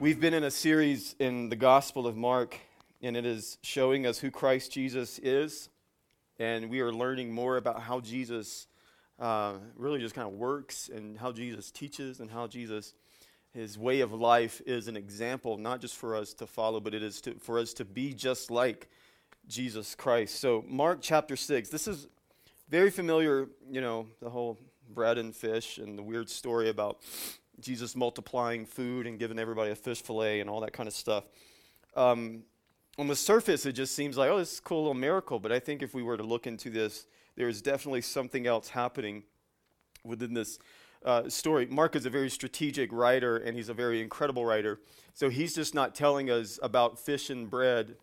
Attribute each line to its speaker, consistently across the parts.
Speaker 1: We've been in a series in the Gospel of Mark, and it is showing us who Christ Jesus is. And we are learning more about how Jesus uh, really just kind of works and how Jesus teaches and how Jesus, his way of life, is an example, not just for us to follow, but it is to, for us to be just like Jesus Christ. So, Mark chapter 6, this is very familiar, you know, the whole bread and fish and the weird story about Jesus multiplying food and giving everybody a fish fillet and all that kind of stuff. Um, on the surface, it just seems like, oh, this is a cool little miracle. But I think if we were to look into this, there is definitely something else happening within this uh, story. Mark is a very strategic writer, and he's a very incredible writer. So he's just not telling us about fish and bread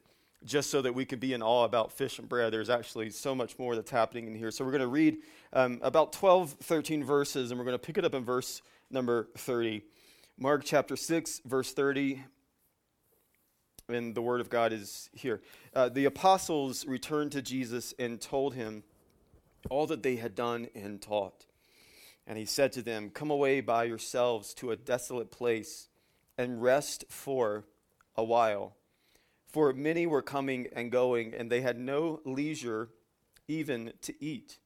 Speaker 1: just so that we could be in awe about fish and bread. There's actually so much more that's happening in here. So we're going to read um, about 12, 13 verses, and we're going to pick it up in verse number 30. Mark chapter 6, verse 30. And the word of God is here. Uh, the apostles returned to Jesus and told him all that they had done and taught. And he said to them, Come away by yourselves to a desolate place and rest for a while. For many were coming and going, and they had no leisure even to eat.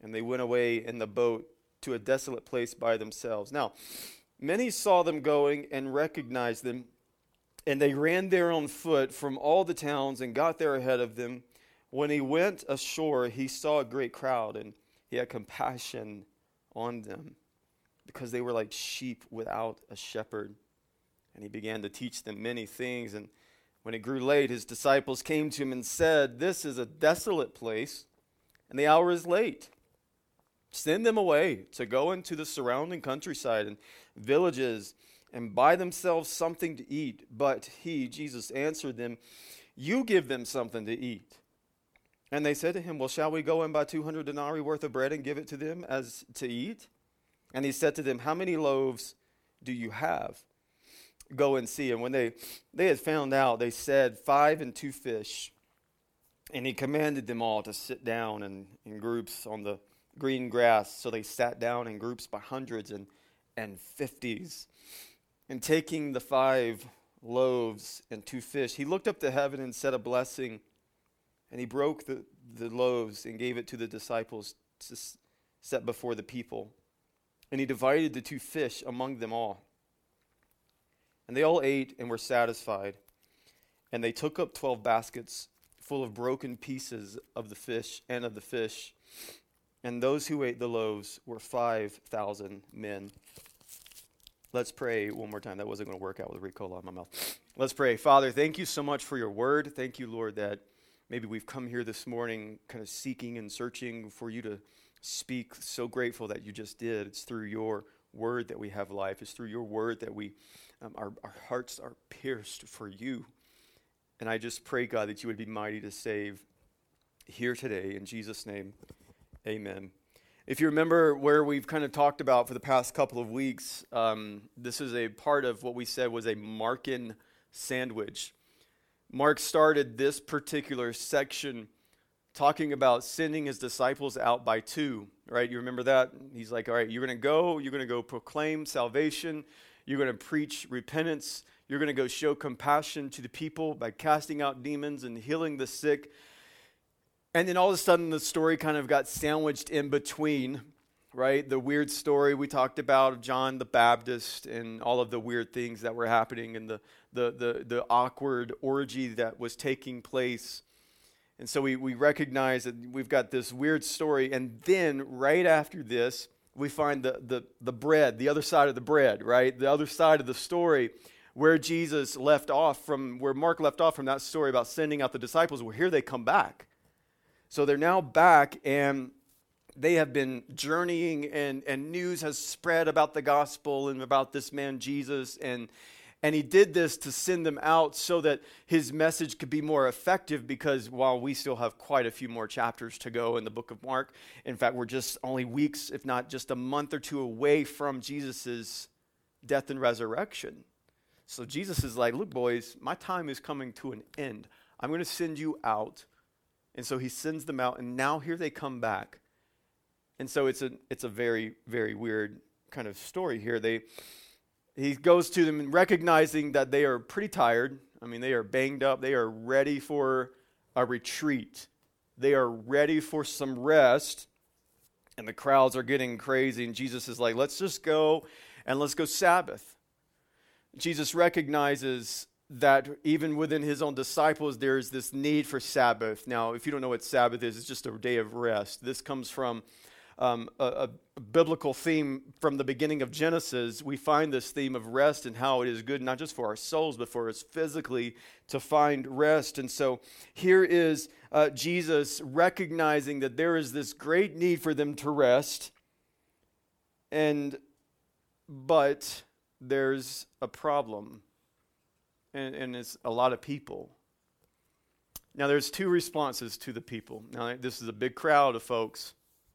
Speaker 1: And they went away in the boat to a desolate place by themselves. Now, many saw them going and recognized them, and they ran there on foot from all the towns and got there ahead of them. When he went ashore, he saw a great crowd, and he had compassion on them because they were like sheep without a shepherd. And he began to teach them many things. And when it grew late, his disciples came to him and said, This is a desolate place, and the hour is late. Send them away to go into the surrounding countryside and villages and buy themselves something to eat. But he, Jesus, answered them, You give them something to eat. And they said to him, Well, shall we go and buy 200 denarii worth of bread and give it to them as to eat? And he said to them, How many loaves do you have? Go and see. And when they, they had found out, they said, Five and two fish. And he commanded them all to sit down in, in groups on the green grass. So they sat down in groups by hundreds and, and fifties. And taking the five loaves and two fish, he looked up to heaven and said a blessing. And he broke the, the loaves and gave it to the disciples to set before the people. And he divided the two fish among them all. And they all ate and were satisfied. And they took up twelve baskets full of broken pieces of the fish and of the fish. And those who ate the loaves were 5,000 men. Let's pray one more time. That wasn't going to work out with Ricola in my mouth. Let's pray. Father, thank you so much for your word. Thank you, Lord, that maybe we've come here this morning kind of seeking and searching for you to speak. So grateful that you just did. It's through your word that we have life, it's through your word that we, um, our, our hearts are pierced for you. And I just pray, God, that you would be mighty to save here today. In Jesus' name. Amen. If you remember where we've kind of talked about for the past couple of weeks, um, this is a part of what we said was a Markan sandwich. Mark started this particular section talking about sending his disciples out by two, right? You remember that? He's like, all right, you're going to go, you're going to go proclaim salvation, you're going to preach repentance, you're going to go show compassion to the people by casting out demons and healing the sick and then all of a sudden, the story kind of got sandwiched in between, right? The weird story we talked about of John the Baptist and all of the weird things that were happening and the, the, the, the awkward orgy that was taking place. And so we, we recognize that we've got this weird story. And then, right after this, we find the, the, the bread, the other side of the bread, right? The other side of the story where Jesus left off from, where Mark left off from that story about sending out the disciples. Well, here they come back so they're now back and they have been journeying and, and news has spread about the gospel and about this man Jesus and and he did this to send them out so that his message could be more effective because while we still have quite a few more chapters to go in the book of Mark, in fact, we're just only weeks, if not just a month or two away from Jesus' death and resurrection. So Jesus is like, Look, boys, my time is coming to an end. I'm going to send you out and so he sends them out, and now here they come back. And so it's a, it's a very, very weird kind of story here. They, he goes to them recognizing that they are pretty tired. I mean, they are banged up. They are ready for a retreat. They are ready for some rest. And the crowds are getting crazy. And Jesus is like, let's just go and let's go Sabbath. Jesus recognizes that even within his own disciples, there is this need for Sabbath. Now, if you don't know what Sabbath is, it's just a day of rest. This comes from um, a, a, biblical theme from the beginning of Genesis. We find this theme of rest and how it is good, not just for our souls, but for us physically to find rest. And so here is uh, Jesus recognizing that there is this great need for them to rest. And, but there's a problem and, and it's a lot of people. Now, there's two responses to the people. Now, this is a big crowd of folks,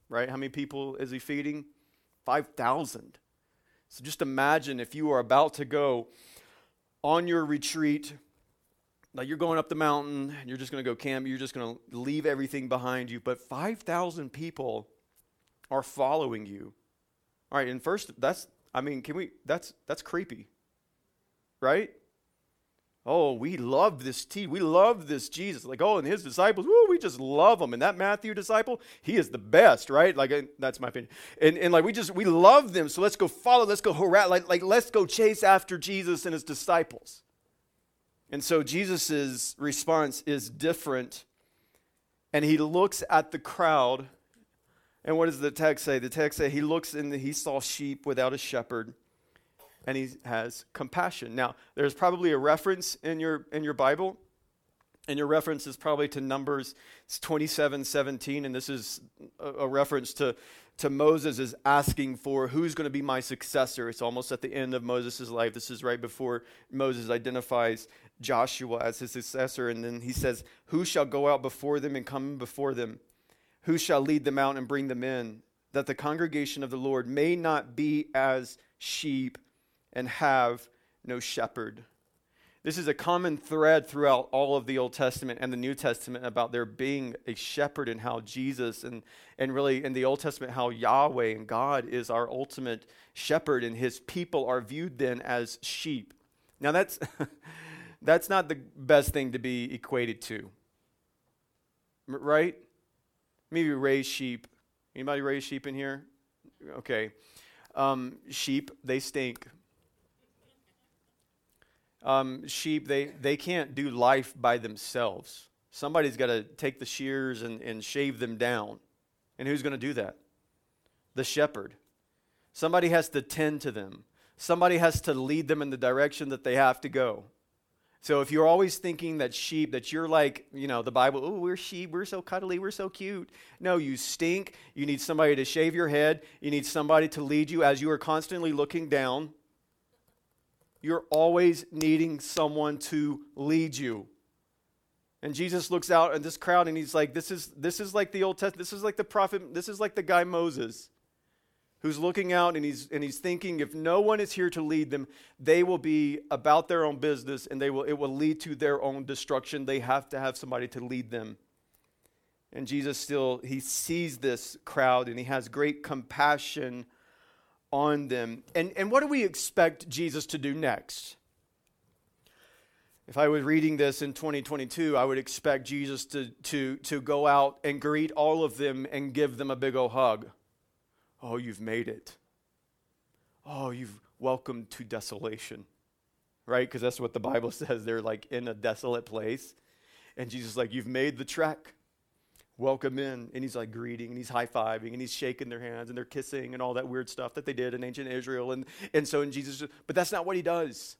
Speaker 1: right? How many people is he feeding? 5,000. So just imagine if you are about to go on your retreat, like you're going up the mountain, and you're just going to go camp, you're just going to leave everything behind you, but 5,000 people are following you. All right, and first, that's, I mean, can we, that's, that's creepy, right? Oh, we love this tea. We love this Jesus. Like, oh, and his disciples, woo, we just love him. And that Matthew disciple, he is the best, right? Like, that's my opinion. And, and like, we just, we love them. So let's go follow, let's go harass, like, like, let's go chase after Jesus and his disciples. And so Jesus' response is different. And he looks at the crowd. And what does the text say? The text say he looks and he saw sheep without a shepherd and he has compassion. Now, there's probably a reference in your in your Bible, and your reference is probably to Numbers 27, 17, and this is a, a reference to to Moses is asking for who's going to be my successor. It's almost at the end of Moses' life. This is right before Moses identifies Joshua as his successor. And then he says, Who shall go out before them and come before them? Who shall lead them out and bring them in? That the congregation of the Lord may not be as sheep and have no shepherd. This is a common thread throughout all of the Old Testament and the New Testament about there being a shepherd and how Jesus and, and really in the Old Testament how Yahweh and God is our ultimate shepherd and his people are viewed then as sheep. Now that's that's not the best thing to be equated to. Right? Maybe raise sheep. Anybody raise sheep in here? Okay. Um, sheep, they stink um, sheep, they, they can't do life by themselves. Somebody's got to take the shears and, and shave them down. And who's going to do that? The shepherd. Somebody has to tend to them. Somebody has to lead them in the direction that they have to go. So if you're always thinking that sheep, that you're like, you know, the Bible, oh, we're sheep, we're so cuddly, we're so cute. No, you stink. You need somebody to shave your head. You need somebody to lead you as you are constantly looking down you're always needing someone to lead you. And Jesus looks out at this crowd and he's like, this is, this is like the Old Testament, this is like the prophet, this is like the guy Moses who's looking out and he's, and he's thinking if no one is here to lead them, they will be about their own business and they will, it will lead to their own destruction. They have to have somebody to lead them. And Jesus still, he sees this crowd and he has great compassion on them. And, and what do we expect Jesus to do next? If I was reading this in 2022, I would expect Jesus to, to, to go out and greet all of them and give them a big old hug. Oh, you've made it. Oh, you've welcomed to desolation. Right? Because that's what the Bible says. They're like in a desolate place. And Jesus like, You've made the trek welcome in. And he's like greeting and he's high fiving and he's shaking their hands and they're kissing and all that weird stuff that they did in ancient Israel. And, and so in Jesus, but that's not what he does.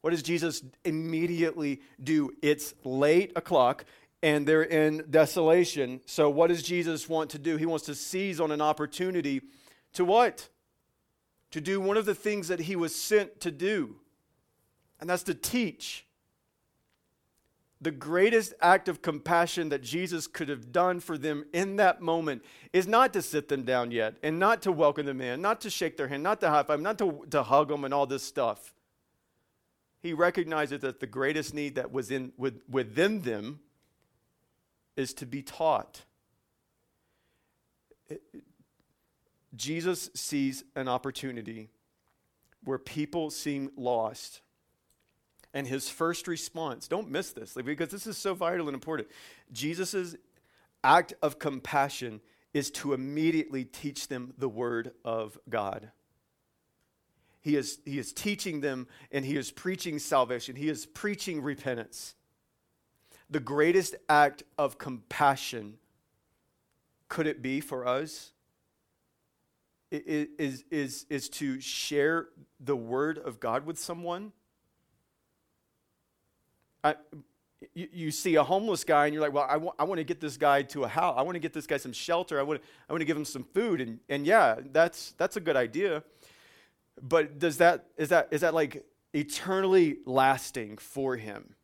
Speaker 1: What does Jesus immediately do? It's late o'clock and they're in desolation. So what does Jesus want to do? He wants to seize on an opportunity to what? To do one of the things that he was sent to do. And that's to teach the greatest act of compassion that Jesus could have done for them in that moment is not to sit them down yet and not to welcome them in, not to shake their hand, not to high five, not to, to hug them and all this stuff. He recognizes that the greatest need that was in, with, within them is to be taught. Jesus sees an opportunity where people seem lost. And his first response, don't miss this, because this is so vital and important. Jesus' act of compassion is to immediately teach them the word of God. He is, he is teaching them and he is preaching salvation. He is preaching repentance. The greatest act of compassion could it be for us is, is, is to share the word of God with someone. I, you, you see a homeless guy and you're like, well, I, wa- I want to get this guy to a house. I want to get this guy some shelter. I want to, I want to give him some food. And, and yeah, that's, that's a good idea. But does that, is that, is that like eternally lasting for him?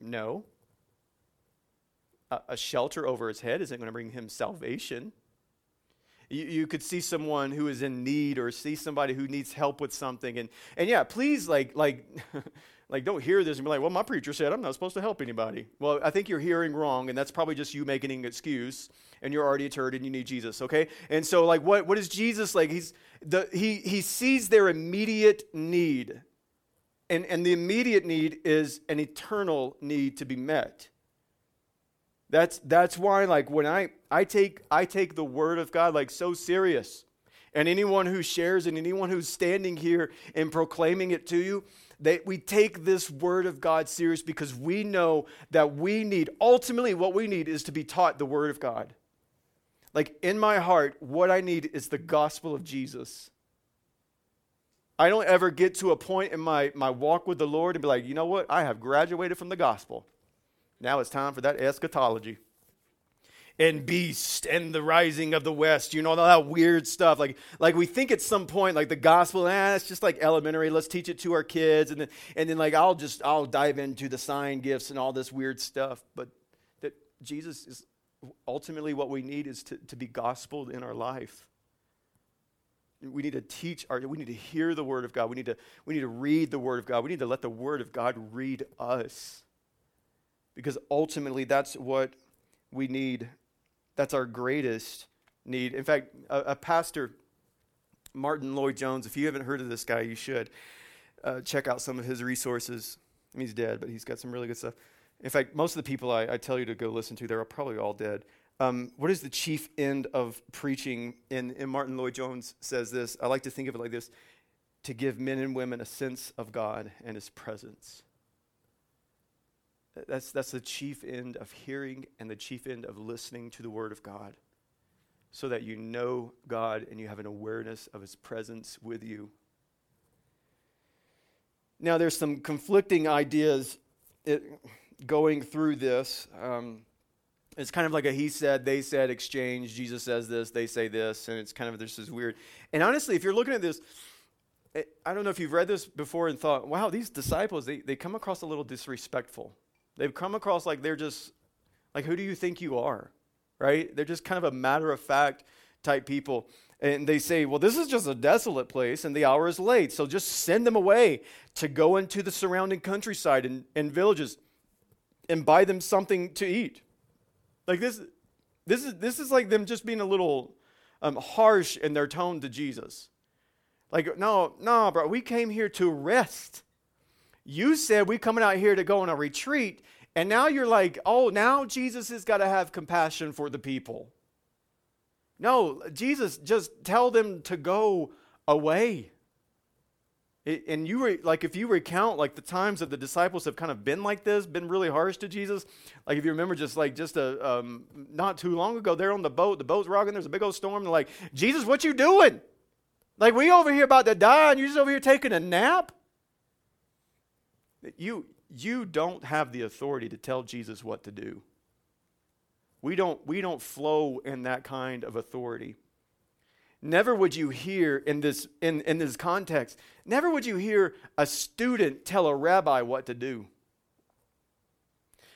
Speaker 1: No. A, a shelter over his head isn't going to bring him salvation. You, you could see someone who is in need or see somebody who needs help with something. And, and yeah, please, like, like, like don't hear this and be like, well, my preacher said I'm not supposed to help anybody. Well, I think you're hearing wrong, and that's probably just you making an excuse, and you're already a turd and you need Jesus, okay? And so, like, what, what is Jesus like? He's the he he sees their immediate need. And, and the immediate need is an eternal need to be met. That's that's why, like, when I, I take I take the word of God like so serious. And anyone who shares and anyone who's standing here and proclaiming it to you, that we take this word of God serious because we know that we need, ultimately, what we need is to be taught the word of God. Like in my heart, what I need is the gospel of Jesus. I don't ever get to a point in my, my walk with the Lord and be like, you know what? I have graduated from the gospel. Now it's time for that eschatology. And beast and the rising of the west. You know all that weird stuff. Like like we think at some point like the gospel ah, it's just like elementary. Let's teach it to our kids. And then and then like i'll just i'll dive into the sign gifts and all this weird stuff. But that jesus is ultimately what we need is to, to be gospeled in our life. We need to teach our we need to hear the word of god. We need to we need to read the word of god. We need to let the word of god read us because ultimately that's what we need that's our greatest need. In fact, a, a pastor, Martyn Lloyd-Jones, if you haven't heard of this guy, you should uh, check out some of his resources. I mean, he's dead, but he's got some really good stuff. In fact, most of the people I, I tell you to go listen to, they're probably all dead. Um, what is the chief end of preaching? And, and Martyn Lloyd-Jones says this. I like to think of it like this to give men and women a sense of God and his presence. That's, that's the chief end of hearing and the chief end of listening to the Word of God so that you know God and you have an awareness of His presence with you. Now, there's some conflicting ideas it, going through this. Um, it's kind of like a he said, they said exchange. Jesus says this, they say this, and it's kind of this is weird. And honestly, if you're looking at this, I don't know if you've read this before and thought, wow, these disciples, they, they come across a little disrespectful. They've come across like they're just, like, who do you think you are? Right? They're just kind of a matter of fact type people. And they say, well, this is just a desolate place and the hour is late. So just send them away to go into the surrounding countryside and, and villages and buy them something to eat. Like this, this is, this is like them just being a little um, harsh in their tone to Jesus. Like, no, no, bro, we came here to rest. You said we coming out here to go on a retreat, and now you're like, oh, now Jesus has got to have compassion for the people. No, Jesus, just tell them to go away. It, and you like if you recount like the times that the disciples have kind of been like this, been really harsh to Jesus. Like if you remember, just like just a um, not too long ago, they're on the boat. The boat's rocking. There's a big old storm. They're like, Jesus, what you doing? Like we over here about to die, and you're just over here taking a nap. You, you don't have the authority to tell Jesus what to do. We don't, we don't flow in that kind of authority. Never would you hear in this, in, in this context, never would you hear a student tell a rabbi what to do.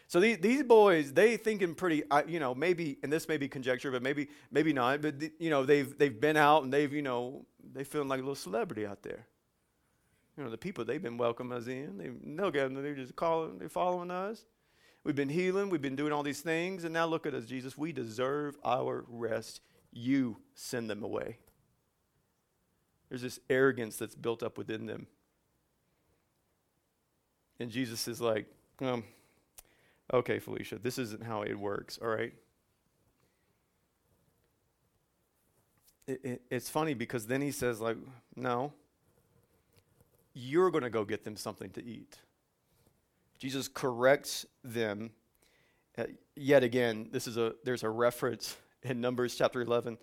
Speaker 1: So these, these boys, they thinking pretty, you know, maybe, and this may be conjecture, but maybe, maybe not, but, you know, they've, they've been out and they've, you know, they feeling like a little celebrity out there. You know, the people they've been welcoming us in. They know they're just calling, they're following us. We've been healing, we've been doing all these things, and now look at us, Jesus. We deserve our rest. You send them away. There's this arrogance that's built up within them. And Jesus is like, um, okay, Felicia, this isn't how it works, all right? It, it, it's funny because then he says, like, no, you're going to go get them something to eat. Jesus corrects them. Uh, yet again, this is a there's a reference in Numbers chapter 11.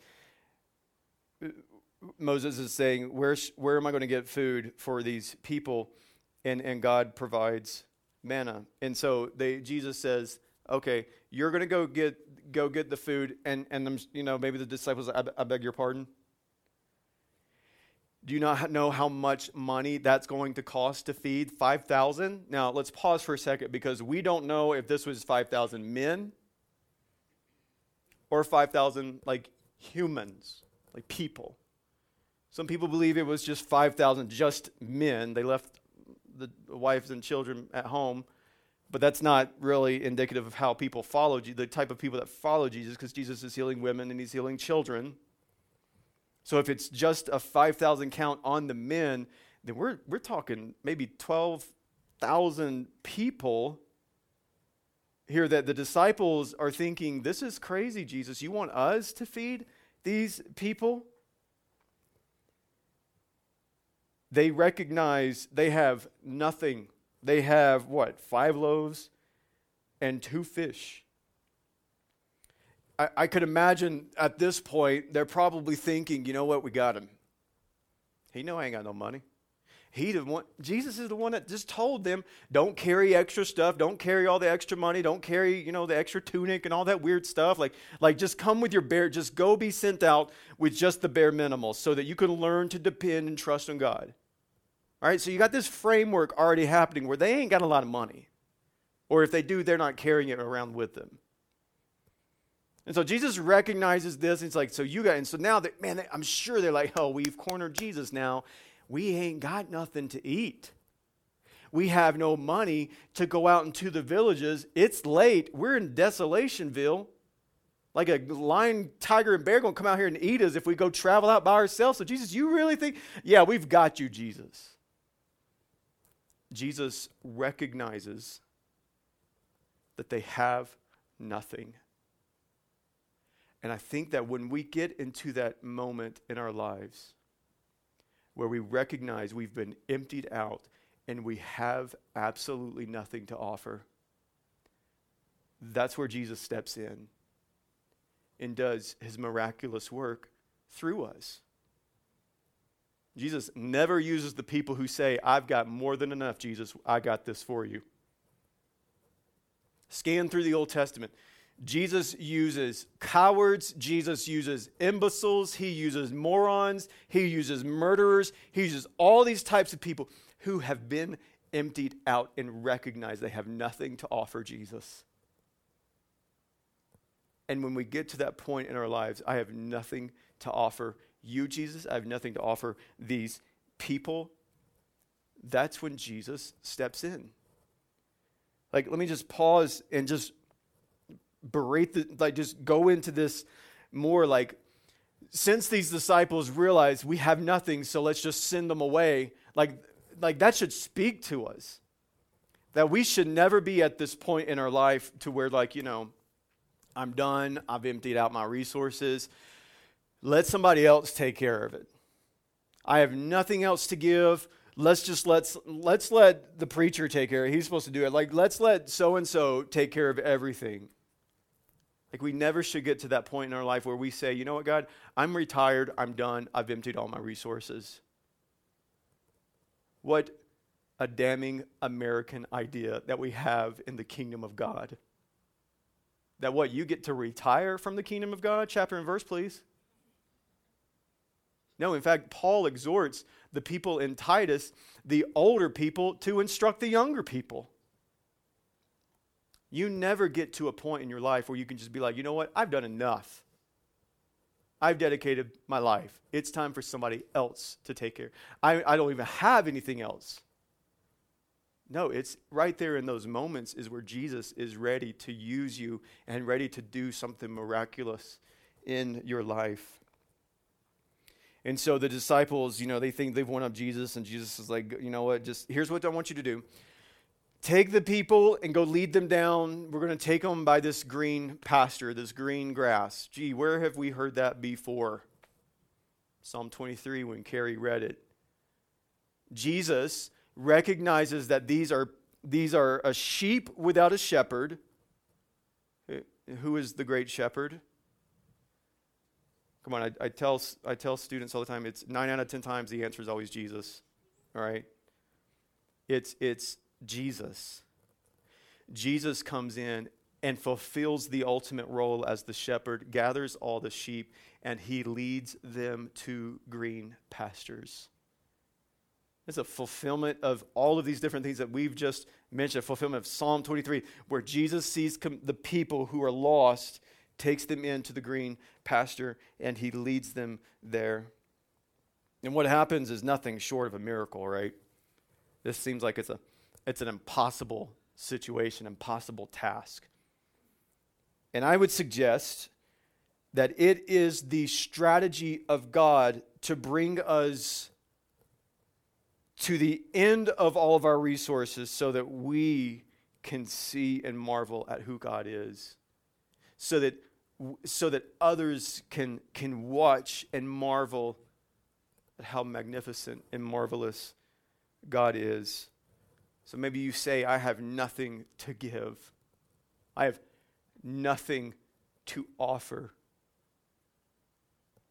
Speaker 1: Moses is saying, where, where am I going to get food for these people? And, and God provides manna. And so they, Jesus says, okay, you're going to go get, go get the food. And, and you know, maybe the disciples, I, I beg your pardon. Do you not know how much money that's going to cost to feed 5,000? Now, let's pause for a second because we don't know if this was 5,000 men or 5,000 like humans, like people. Some people believe it was just 5,000 just men. They left the wives and children at home. But that's not really indicative of how people follow the type of people that follow Jesus, because Jesus is healing women and he's healing children. So if it's just a 5,000 count on the men, then we're, we're talking maybe 12,000 people here that the disciples are thinking, This is crazy, Jesus. You want us to feed these people? They recognize they have nothing. They have what? Five loaves and two fish. I, I could imagine at this point, they're probably thinking, you know what, we got him. He know I ain't got no money. He the one, Jesus is the one that just told them, don't carry extra stuff, don't carry all the extra money, don't carry, you know, the extra tunic and all that weird stuff. Like, like just come with your bare, just go be sent out with just the bare minimal so that you can learn to depend and trust on God. All right, so you got this framework already happening where they ain't got a lot of money. Or if they do, they're not carrying it around with them. And so Jesus recognizes this. And it's like, so you got, and so now that, man, I'm sure they're like, oh, we've cornered Jesus now we ain't got nothing to eat. We have no money to go out into the villages. It's late. We're in Desolationville. Like a lion, tiger, and bear gonna come out here and eat us if we go travel out by ourselves. So, Jesus, you really think? Yeah, we've got you, Jesus. Jesus recognizes that they have nothing. And I think that when we get into that moment in our lives, where we recognize we've been emptied out and we have absolutely nothing to offer. That's where Jesus steps in and does his miraculous work through us. Jesus never uses the people who say, I've got more than enough, Jesus, I got this for you. Scan through the Old Testament. Jesus uses cowards, Jesus uses imbeciles, he uses morons, he uses murderers, he uses all these types of people who have been emptied out and recognize they have nothing to offer Jesus. And when we get to that point in our lives, I have nothing to offer you, Jesus, I have nothing to offer these people. That's when Jesus steps in. Like, let me just pause and just berate the, like just go into this more like since these disciples realize we have nothing so let's just send them away like like that should speak to us. That we should never be at this point in our life to where like you know i'm done i've emptied out my resources let somebody else take care of it. I have nothing else to give let's just let's let's let the preacher take care of it he's supposed to do it like let's let so and so take care of everything like, we never should get to that point in our life where we say, you know what, God, I'm retired, I'm done, I've emptied all my resources. What a damning American idea that we have in the kingdom of God. That what, you get to retire from the kingdom of God? Chapter and verse, please. No, in fact, Paul exhorts the people in Titus, the older people, to instruct the younger people. You never get to a point in your life where you can just be like, you know what? I've done enough. I've dedicated my life. It's time for somebody else to take care. I, I don't even have anything else. No, it's right there in those moments is where Jesus is ready to use you and ready to do something miraculous in your life. And so the disciples, you know, they think they've won up Jesus, and Jesus is like, you know what, just here's what I want you to do. Take the people and go lead them down. We're going to take them by this green pasture, this green grass. Gee, where have we heard that before? Psalm 23, when Carrie read it. Jesus recognizes that these are, these are a sheep without a shepherd. Eh, who is the great shepherd? Come on, I, I, tell, I tell students all the time, it's nine out of ten times the answer is always Jesus. All right? It's, it's Jesus. Jesus comes in and fulfills the ultimate role as the shepherd, gathers all the sheep, and he leads them to green pastures. It's a fulfillment of all of these different things that we've just mentioned, a fulfillment of Psalm 23, where Jesus sees com- the people who are lost takes them into the green pasture, and he leads them there. And what happens is nothing short of a miracle, right? This seems like it's, a, it's an impossible situation, impossible task. And I would suggest that it is the strategy of God to bring us to the end of all of our resources so that we can see and marvel at who God is so that so that others can can watch and marvel at how magnificent and marvelous God is. So maybe you say I have nothing to give. I have nothing to offer.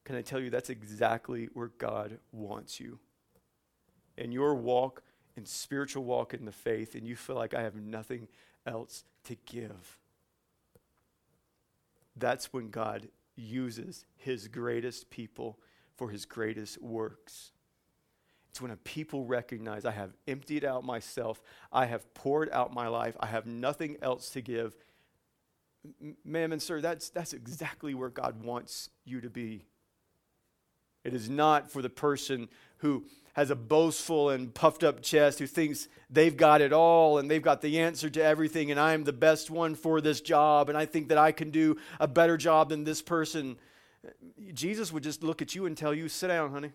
Speaker 1: Can I tell you that's exactly where God wants you? In your walk in spiritual walk in the faith and you feel like I have nothing else to give that's when God uses his greatest people for his greatest works. It's when a people recognize I have emptied out myself, I have poured out my life, I have nothing else to give. Ma'am and sir, that's, that's exactly where God wants you to be. It is not for the person who has a boastful and puffed up chest who thinks they've got it all and they've got the answer to everything and I'm the best one for this job and I think that I can do a better job than this person. Jesus would just look at you and tell you, sit down, honey.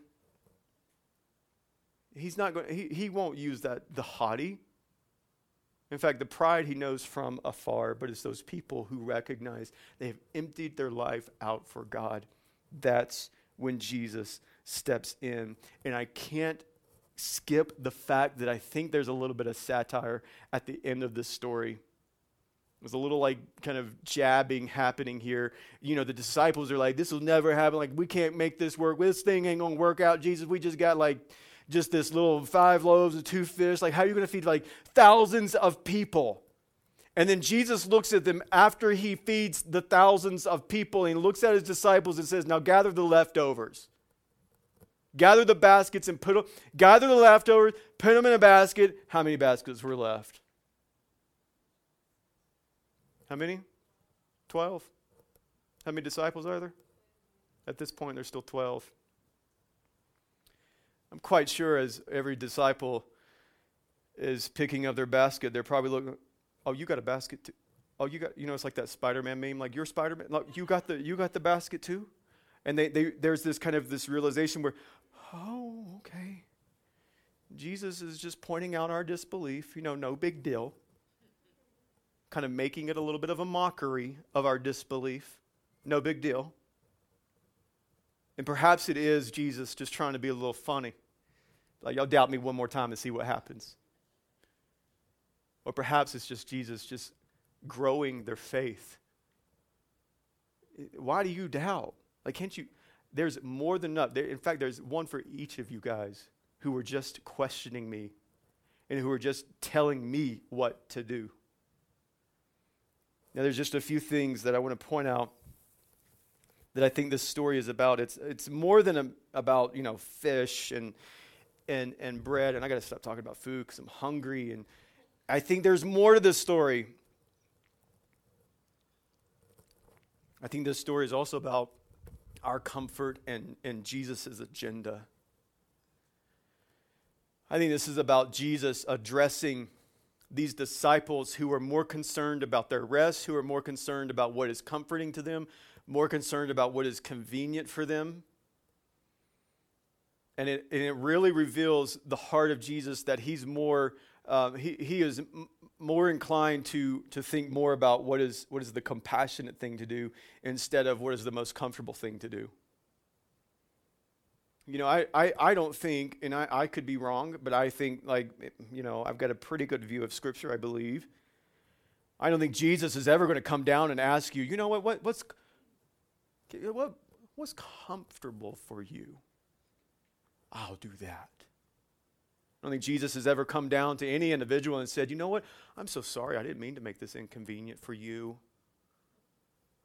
Speaker 1: He's not going he, he won't use that the haughty. In fact, the pride he knows from afar, but it's those people who recognize they have emptied their life out for God. That's when Jesus steps in. And I can't skip the fact that I think there's a little bit of satire at the end of this story. There's a little like kind of jabbing happening here. You know, the disciples are like, this will never happen. Like, we can't make this work. This thing ain't going to work out. Jesus, we just got like just this little five loaves and two fish. Like, how are you going to feed like thousands of people? And then Jesus looks at them after he feeds the thousands of people and he looks at his disciples and says, Now gather the leftovers. Gather the baskets and put them, gather the leftovers, put them in a basket. How many baskets were left? How many? Twelve. How many disciples are there? At this point, there's still 12. I'm quite sure as every disciple is picking up their basket, they're probably looking, oh, you got a basket too. Oh, you got, you know, it's like that Spider-Man meme, like you're Spider-Man. Like, you got the, you got the basket too. And they, they, there's this kind of this realization where, oh, okay. Jesus is just pointing out our disbelief, you know, no big deal. Kind of making it a little bit of a mockery of our disbelief. No big deal. And perhaps it is Jesus just trying to be a little funny. Like, y'all doubt me one more time and see what happens. Or perhaps it's just Jesus just growing their faith. Why do you doubt? Like, can't you? There's more than enough. There, in fact, there's one for each of you guys who were just questioning me and who are just telling me what to do. Now, there's just a few things that I want to point out that I think this story is about. It's, it's more than a, about, you know, fish and, and, and bread. And I got to stop talking about food because I'm hungry. And I think there's more to this story. I think this story is also about our comfort and, and Jesus' agenda. I think this is about Jesus addressing these disciples who are more concerned about their rest, who are more concerned about what is comforting to them, more concerned about what is convenient for them. And it, and it really reveals the heart of Jesus that he's more, uh, he, he is more inclined to, to think more about what is, what is the compassionate thing to do instead of what is the most comfortable thing to do. You know, I, I, I don't think, and I, I could be wrong, but I think, like, you know, I've got a pretty good view of Scripture, I believe. I don't think Jesus is ever going to come down and ask you, you know what, what what's, Uh, what, what's comfortable for you? I'll do that. I don't think Jesus has ever come down to any individual and said, you know what, I'm so sorry, I didn't mean to make this inconvenient for you.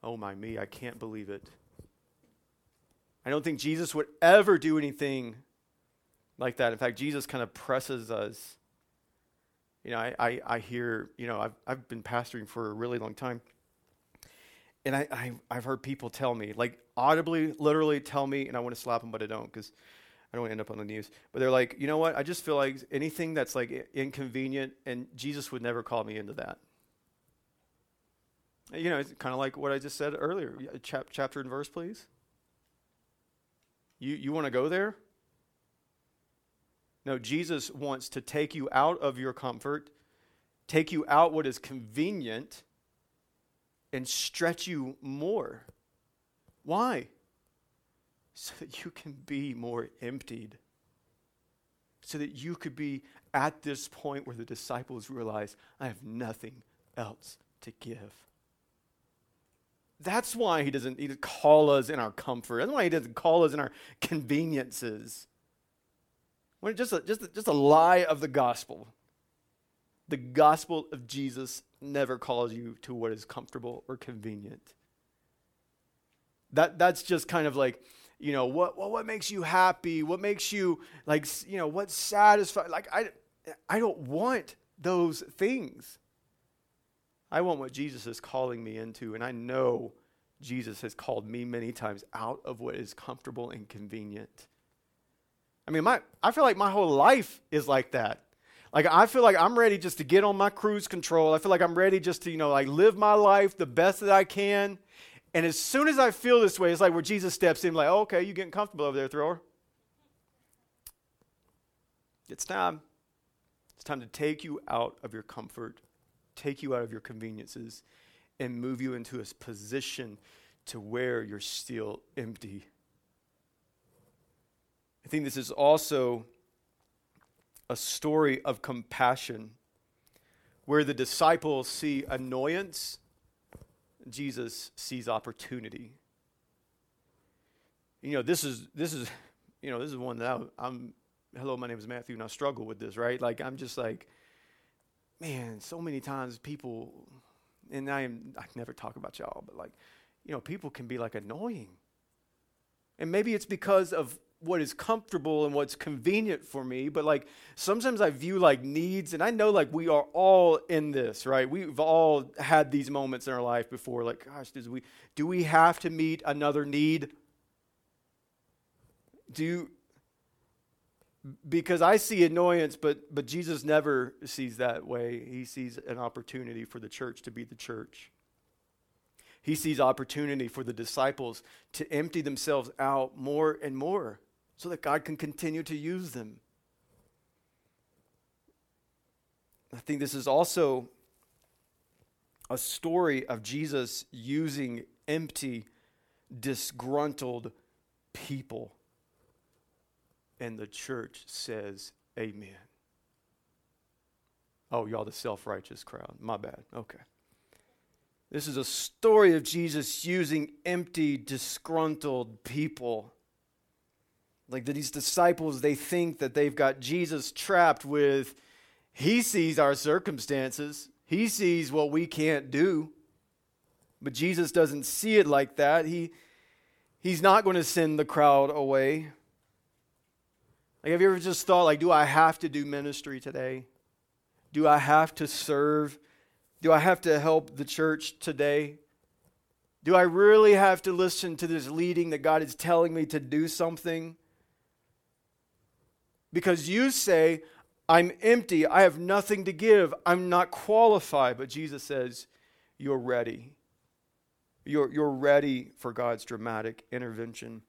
Speaker 1: Oh my me, I can't believe it. I don't think Jesus would ever do anything like that. In fact, Jesus kind of presses us. You know, I, I, I hear, you know, I've, I've been pastoring for a really long time. And I, I, I've heard people tell me, like audibly, literally tell me, and I want to slap them, but I don't because I don't want to end up on the news. But they're like, you know what? I just feel like anything that's like inconvenient, and Jesus would never call me into that. You know, it's kind of like what I just said earlier. Chap- chapter and verse, please. You, you want to go there? No, Jesus wants to take you out of your comfort, take you out what is convenient, and stretch you more. Why? So that you can be more emptied. So that you could be at this point where the disciples realize, I have nothing else to give. That's why he doesn't, he doesn't call us in our comfort. That's why he doesn't call us in our conveniences. When just a, just a, just a lie of the gospel. The gospel of Jesus never calls you to what is comfortable or convenient. That that's just kind of like, you know, what what, what makes you happy? What makes you like, you know, what satisfies? Like I I don't want those things. I want what Jesus is calling me into, and I know Jesus has called me many times out of what is comfortable and convenient. I mean, my, I feel like my whole life is like that. Like I feel like I'm ready just to get on my cruise control. I feel like I'm ready just to, you know, like live my life the best that I can. And as soon as I feel this way, it's like where Jesus steps in, like, oh, okay, you're getting comfortable over there, thrower. It's time. It's time to take you out of your comfort take you out of your conveniences and move you into a position to where you're still empty. I think this is also a story of compassion where the disciples see annoyance, Jesus sees opportunity. You know, this is this is you know, this is one that I, I'm hello, my name is Matthew and I struggle with this, right? Like I'm just like man, so many times people, and I am, I never talk about y'all, but like, you know, people can be like annoying. And maybe it's because of what is comfortable and what's convenient for me, but like sometimes I view like needs, and I know like we are all in this, right? We've all had these moments in our life before, like, gosh, does we do we have to meet another need? Do because I see annoyance, but, but Jesus never sees that way. He sees an opportunity for the church to be the church. He sees opportunity for the disciples to empty themselves out more and more so that God can continue to use them. I think this is also a story of Jesus using empty, disgruntled people and the church says, Amen. Oh, y'all, the self righteous crowd. My bad. Okay. This is a story of Jesus using empty, disgruntled people. Like these disciples, they think that they've got Jesus trapped with, he sees our circumstances, he sees what we can't do. But Jesus doesn't see it like that. He, he's not going to send the crowd away. Like, have you ever just thought, like, do I have to do ministry today? Do I have to serve? Do I have to help the church today? Do I really have to listen to this leading that God is telling me to do something? Because you say, I'm empty, I have nothing to give, I'm not qualified. But Jesus says, You're ready. You're, you're ready for God's dramatic intervention.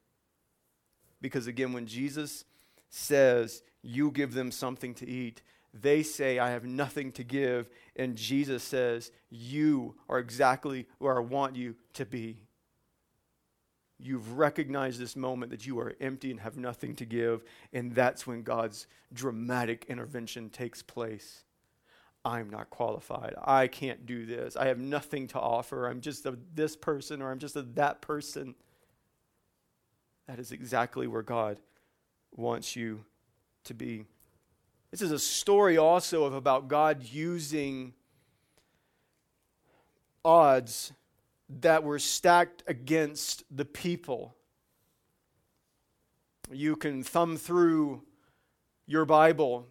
Speaker 1: Because again, when Jesus says, You give them something to eat. They say, I have nothing to give. And Jesus says, You are exactly where I want you to be. You've recognized this moment that you are empty and have nothing to give. And that's when God's dramatic intervention takes place. I'm not qualified. I can't do this. I have nothing to offer. I'm just a this person or I'm just a that person. That is exactly where God wants you to be. This is a story also of about God using odds that were stacked against the people. You can thumb through your Bible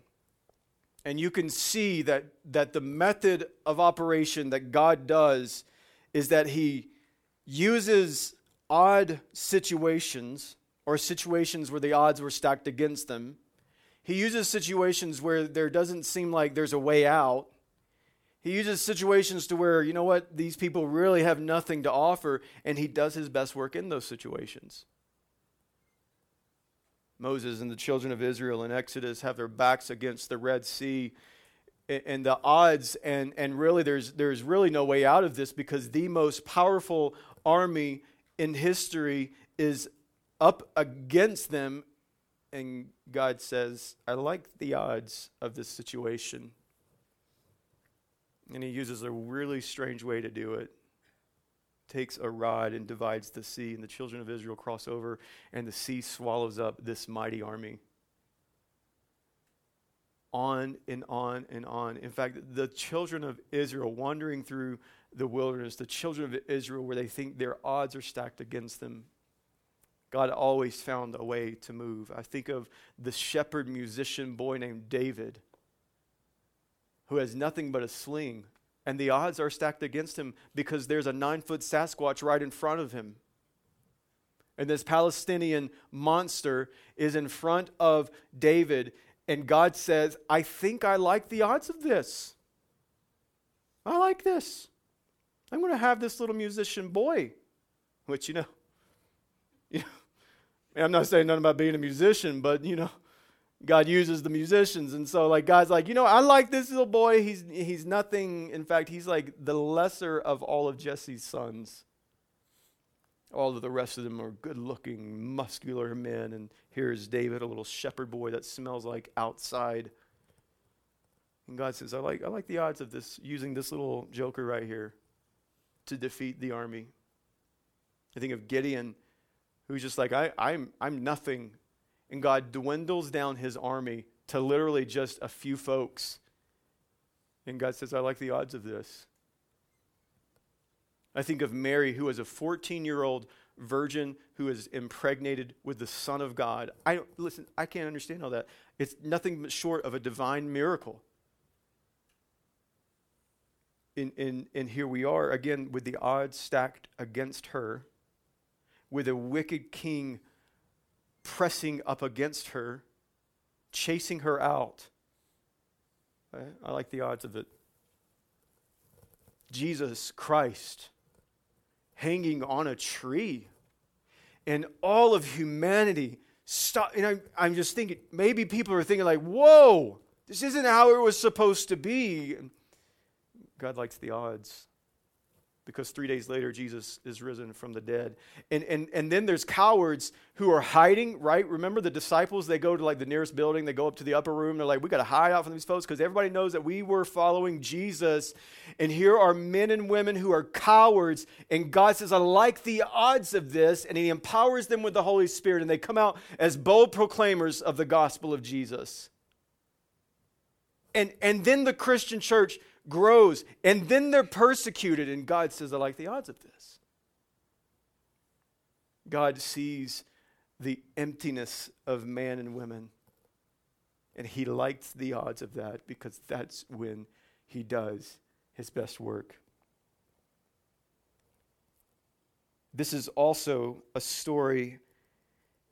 Speaker 1: and you can see that, that the method of operation that God does is that He uses odd situations or situations where the odds were stacked against them. He uses situations where there doesn't seem like there's a way out. He uses situations to where, you know what, these people really have nothing to offer, and he does his best work in those situations. Moses and the children of Israel in Exodus have their backs against the Red Sea and the odds and and really there's there's really no way out of this because the most powerful army in history is up against them and God says I like the odds of this situation and he uses a really strange way to do it takes a rod and divides the sea, and the children of Israel cross over, and the sea swallows up this mighty army. On and on and on. In fact, the children of Israel wandering through the wilderness, the children of Israel, where they think their odds are stacked against them, God always found a way to move. I think of the shepherd musician boy named David, who has nothing but a sling and the odds are stacked against him because there's a nine foot Sasquatch right in front of him. And this Palestinian monster is in front of David, and God says, I think I like the odds of this. I like this. I'm going to have this little musician boy, which, you know, you know, I'm not saying nothing about being a musician, but, you know, God uses the musicians. And so like God's like, you know, I like this little boy. He's he's nothing. In fact, he's like the lesser of all of Jesse's sons. All of the rest of them are good looking, muscular men. And here's David, a little shepherd boy that smells like outside. And God says, I like, I like the odds of this using this little joker right here to defeat the army. I think of Gideon, who's just like, I, I'm, I'm nothing and God dwindles down his army to literally just a few folks. And God says, I like the odds of this. I think of Mary, who was a 14 year old virgin who is impregnated with the Son of God. I don't, listen, I can't understand all that. It's nothing short of a divine miracle. In, in, and here we are again with the odds stacked against her, with a wicked king pressing up against her, chasing her out. I like the odds of it. Jesus Christ hanging on a tree, and all of humanity stop. And I'm, I'm just thinking, maybe people are thinking, like, whoa, this isn't how it was supposed to be. God likes the odds because three days later jesus is risen from the dead. And, and, and then there's cowards who are hiding right? Remember the disciples they go to like the nearest building they go up to the upper room they're like we got to hide out from these folks because everybody knows that we were following jesus. And here are men and women who are cowards and god says i like the odds of this and he empowers them with the holy spirit and they come out as bold proclaimers of the gospel of jesus. And, and then the christian church grows, and then they're persecuted. And God says, I like the odds of this. God sees the emptiness of man and women, and He likes the odds of that because that's when He does His best work. This is also a story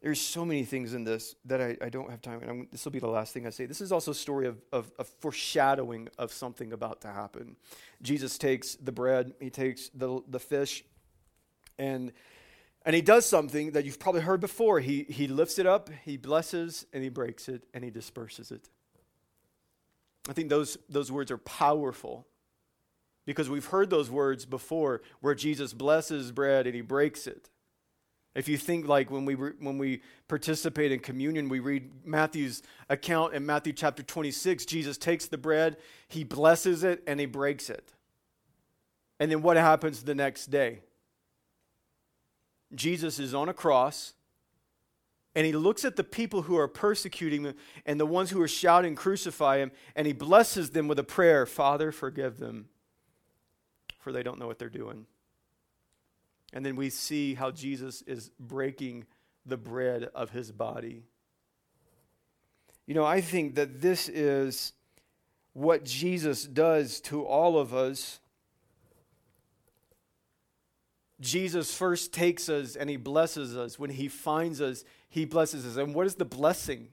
Speaker 1: there's so many things in this that I, I don't have time. And this will be the last thing I say. This is also a story of, of, of, foreshadowing of something about to happen. Jesus takes the bread, he takes the, the fish, and And he does something that you've probably heard before. He, he lifts it up, he blesses, and he breaks it, and he disperses it. I think those, those words are powerful because we've heard those words before where Jesus blesses bread and he breaks it. If you think like when we, re- when we participate in communion, we read Matthew's account in Matthew chapter 26. Jesus takes the bread, he blesses it, and he breaks it. And then what happens the next day? Jesus is on a cross and he looks at the people who are persecuting him and the ones who are shouting, Crucify him, and he blesses them with a prayer Father, forgive them, for they don't know what they're doing. And then we see how Jesus is breaking the bread of his body. You know, I think that this is what Jesus does to all of us Jesus first takes us and he blesses us. When he finds us, he blesses us. And what is the blessing?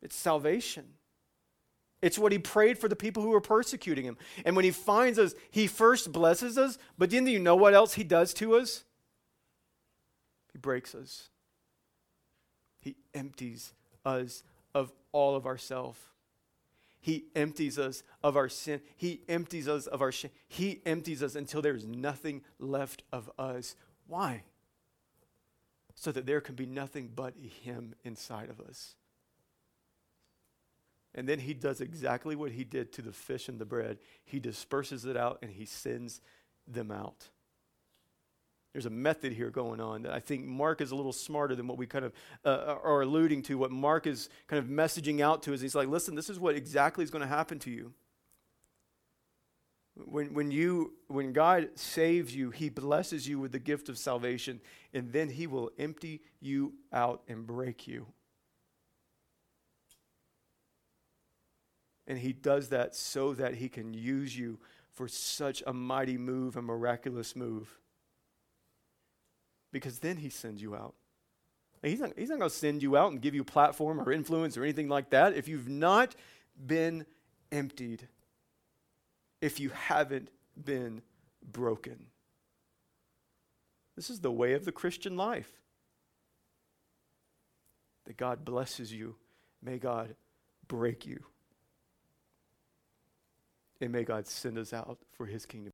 Speaker 1: It's salvation. It's what he prayed for the people who were persecuting him. And when he finds us, he first blesses us, but then do you know what else he does to us? He breaks us. He empties us of all of ourself. He empties us of our sin. He empties us of our shame. He empties us until there's nothing left of us. Why? So that there can be nothing but Him inside of us. And then He does exactly what He did to the fish and the bread. He disperses it out and He sends them out there's a method here going on that I think Mark is a little smarter than what we kind of uh, are alluding to. What Mark is kind of messaging out to is he's like, listen, this is what exactly is going to happen to you. When, when, you, when God saves you, He blesses you with the gift of salvation, and then He will empty you out and break you. And He does that so that He can use you for such a mighty move, a miraculous move because then he sends you out. he's not, he's not going to send you out and give you platform or influence or anything like that if you've not been emptied, if you haven't been broken. This is the way of the Christian life. That God blesses you. May God break you. And may God send us out for his kingdom.